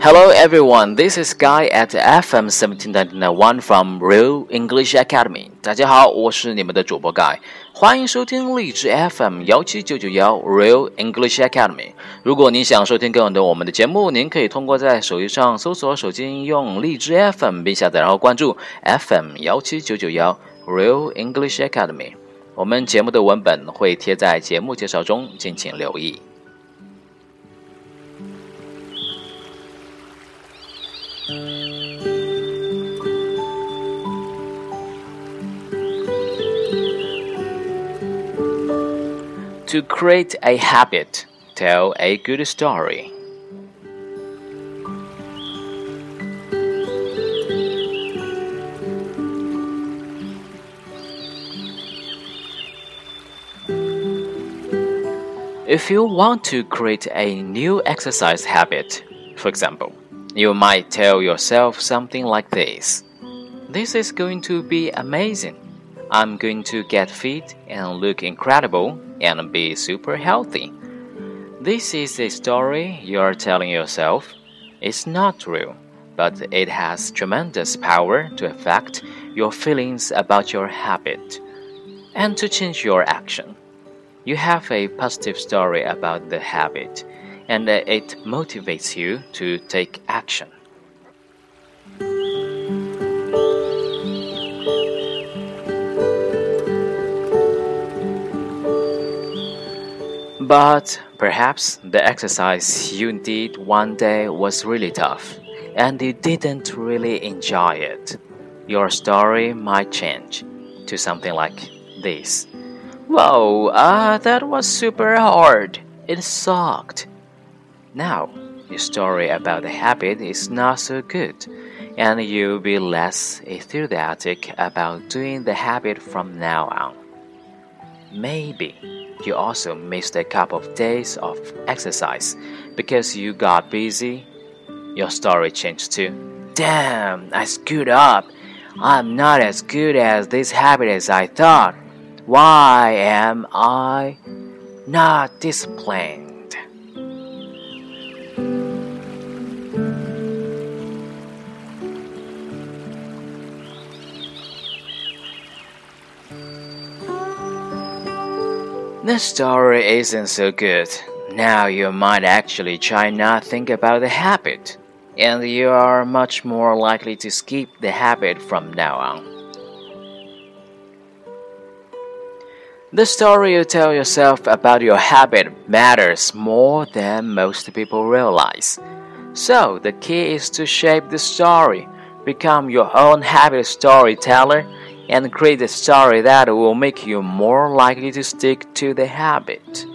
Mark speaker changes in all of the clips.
Speaker 1: Hello everyone, this is Guy at FM 17991 from Real English Academy. 大家好，我是你们的主播 Guy，欢迎收听荔枝 FM 幺七九九幺 Real English Academy。如果您想收听更多的我们的节目，您可以通过在手机上搜索手机应用荔枝 FM 并下载，然后关注 FM 幺七九九幺 Real English Academy。我们节目的文本会贴在节目介绍中，敬请留意。To create a habit, tell a good story. If you want to create a new exercise habit, for example, you might tell yourself something like this This is going to be amazing. I'm going to get fit and look incredible and be super healthy. This is a story you're telling yourself. It's not real, but it has tremendous power to affect your feelings about your habit and to change your action. You have a positive story about the habit and it motivates you to take action. But perhaps the exercise you did one day was really tough and you didn't really enjoy it. Your story might change to something like this. Whoa, uh, that was super hard. It sucked. Now, your story about the habit is not so good, and you'll be less enthusiastic about doing the habit from now on. Maybe you also missed a couple of days of exercise because you got busy. Your story changed too. Damn, I screwed up. I'm not as good as this habit as I thought. Why am I not disciplined? The story isn't so good. Now you might actually try not think about the habit, and you are much more likely to skip the habit from now on. The story you tell yourself about your habit matters more than most people realize. So, the key is to shape the story, become your own habit storyteller and create a story that will make you more likely to stick to the habit.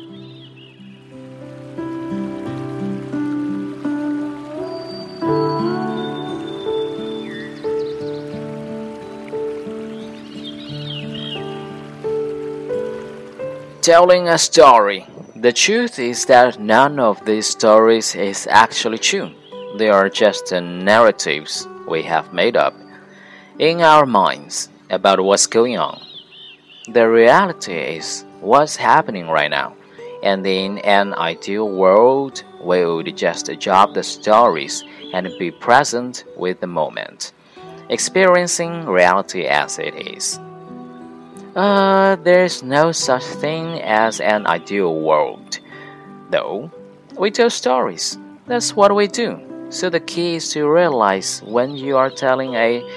Speaker 1: Telling a story. The truth is that none of these stories is actually true. They are just narratives we have made up in our minds about what's going on. The reality is what's happening right now. And in an ideal world, we would just drop the stories and be present with the moment, experiencing reality as it is. Uh, there's no such thing as an ideal world. Though, we tell stories. That's what we do. So the key is to realize when you are telling a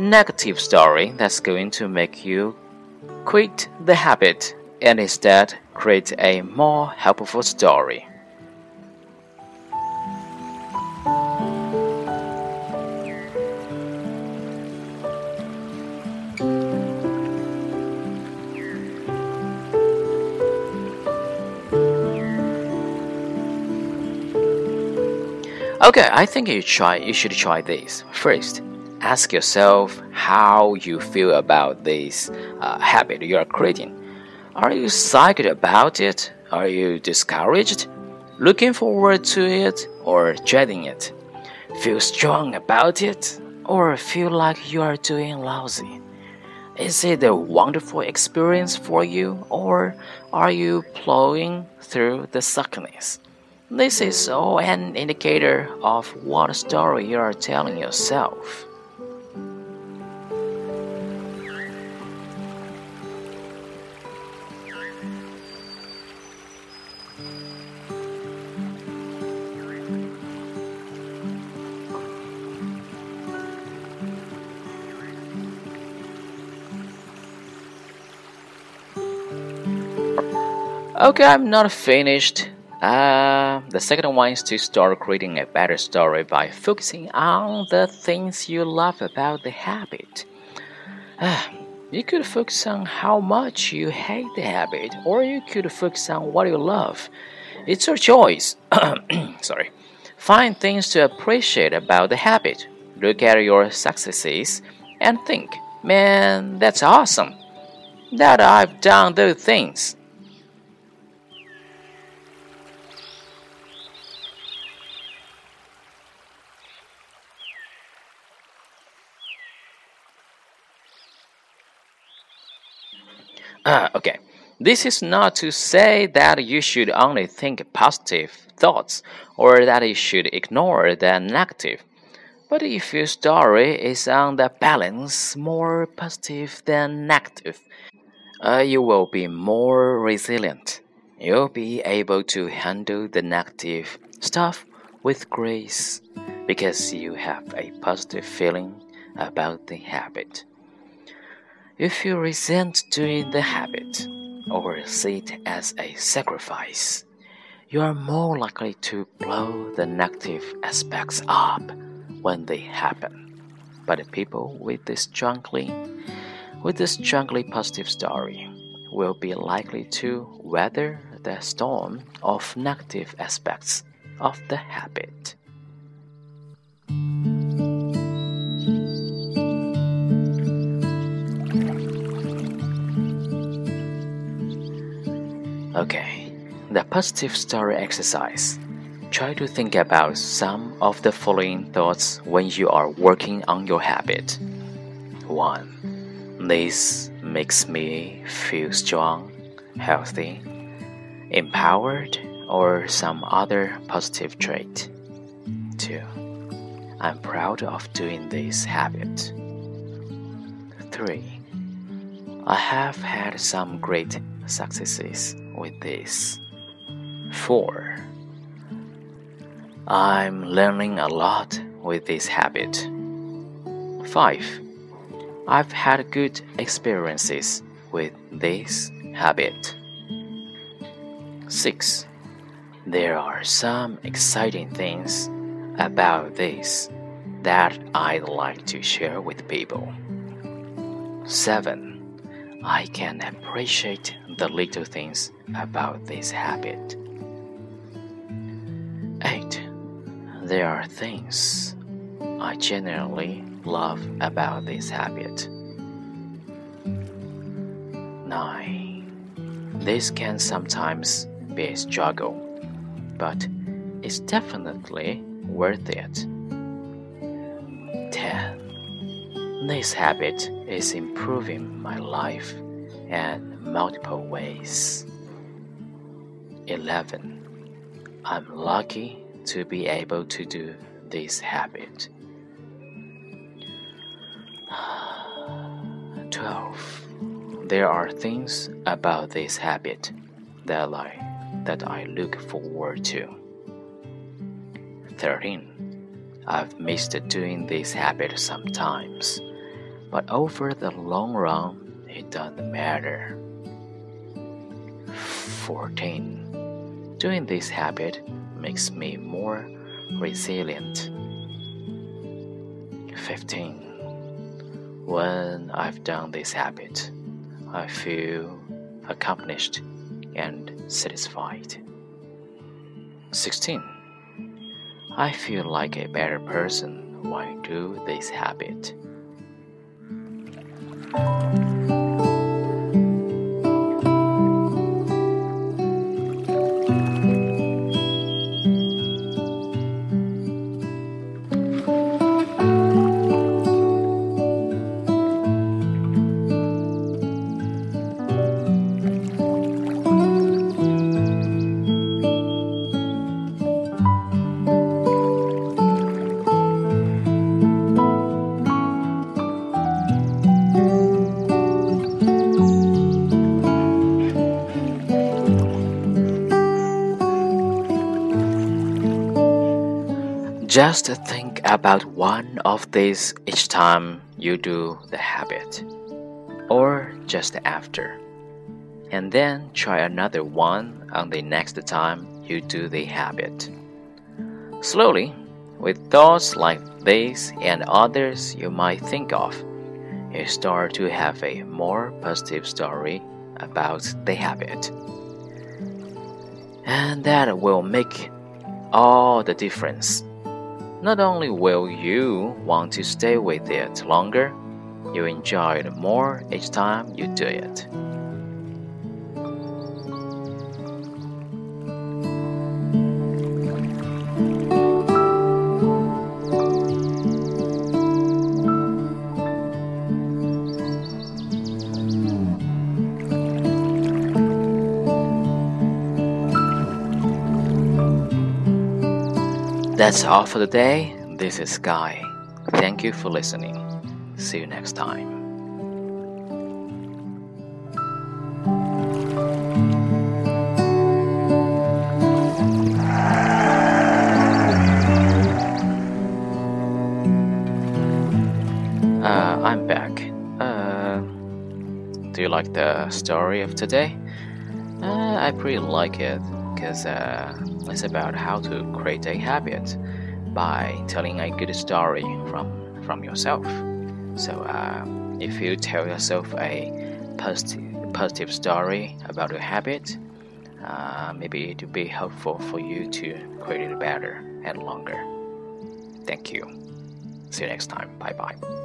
Speaker 1: negative story that's going to make you quit the habit and instead create a more helpful story. Okay, I think you try you should try this. First, ask yourself how you feel about this uh, habit you are creating. Are you psyched about it? Are you discouraged? Looking forward to it or dreading it? Feel strong about it or feel like you are doing lousy? Is it a wonderful experience for you or are you plowing through the suckiness? This is all an indicator of what story you are telling yourself. Okay, I'm not finished. Uh, the second one is to start creating a better story by focusing on the things you love about the habit. Uh, you could focus on how much you hate the habit, or you could focus on what you love. It's your choice. Sorry. Find things to appreciate about the habit. Look at your successes and think, man, that's awesome that I've done those things. Ah, okay. This is not to say that you should only think positive thoughts or that you should ignore the negative. But if your story is on the balance more positive than negative, uh, you will be more resilient. You'll be able to handle the negative stuff with grace because you have a positive feeling about the habit. If you resent doing the habit or see it as a sacrifice, you are more likely to blow the negative aspects up when they happen. But people with this strongly with this strongly positive story will be likely to weather the storm of negative aspects of the habit. Okay, the positive story exercise. Try to think about some of the following thoughts when you are working on your habit. 1. This makes me feel strong, healthy, empowered, or some other positive trait. 2. I'm proud of doing this habit. 3. I have had some great successes with this. 4. I'm learning a lot with this habit. 5. I've had good experiences with this habit. 6. There are some exciting things about this that I'd like to share with people. 7. I can appreciate the little things about this habit. 8. There are things I genuinely love about this habit. 9. This can sometimes be a struggle, but it's definitely worth it. 10. This habit is improving my life in multiple ways. 11. I'm lucky to be able to do this habit. 12. There are things about this habit that I, that I look forward to. 13. I've missed doing this habit sometimes, but over the long run, it doesn't matter. 14. Doing this habit makes me more resilient. 15. When I've done this habit, I feel accomplished and satisfied. 16. I feel like a better person when I do this habit thank you Just think about one of these each time you do the habit, or just after, and then try another one on the next time you do the habit. Slowly, with thoughts like these and others you might think of, you start to have a more positive story about the habit. And that will make all the difference. Not only will you want to stay with it longer, you enjoy it more each time you do it. That's all for today. This is Guy. Thank you for listening. See you next time. Uh, I'm back. Uh, do you like the story of today? Uh, I pretty like it because uh, it's about how to create a habit by telling a good story from from yourself. So uh, if you tell yourself a positive positive story about your habit, uh, maybe it will be helpful for you to create it better and longer. Thank you. See you next time. Bye bye.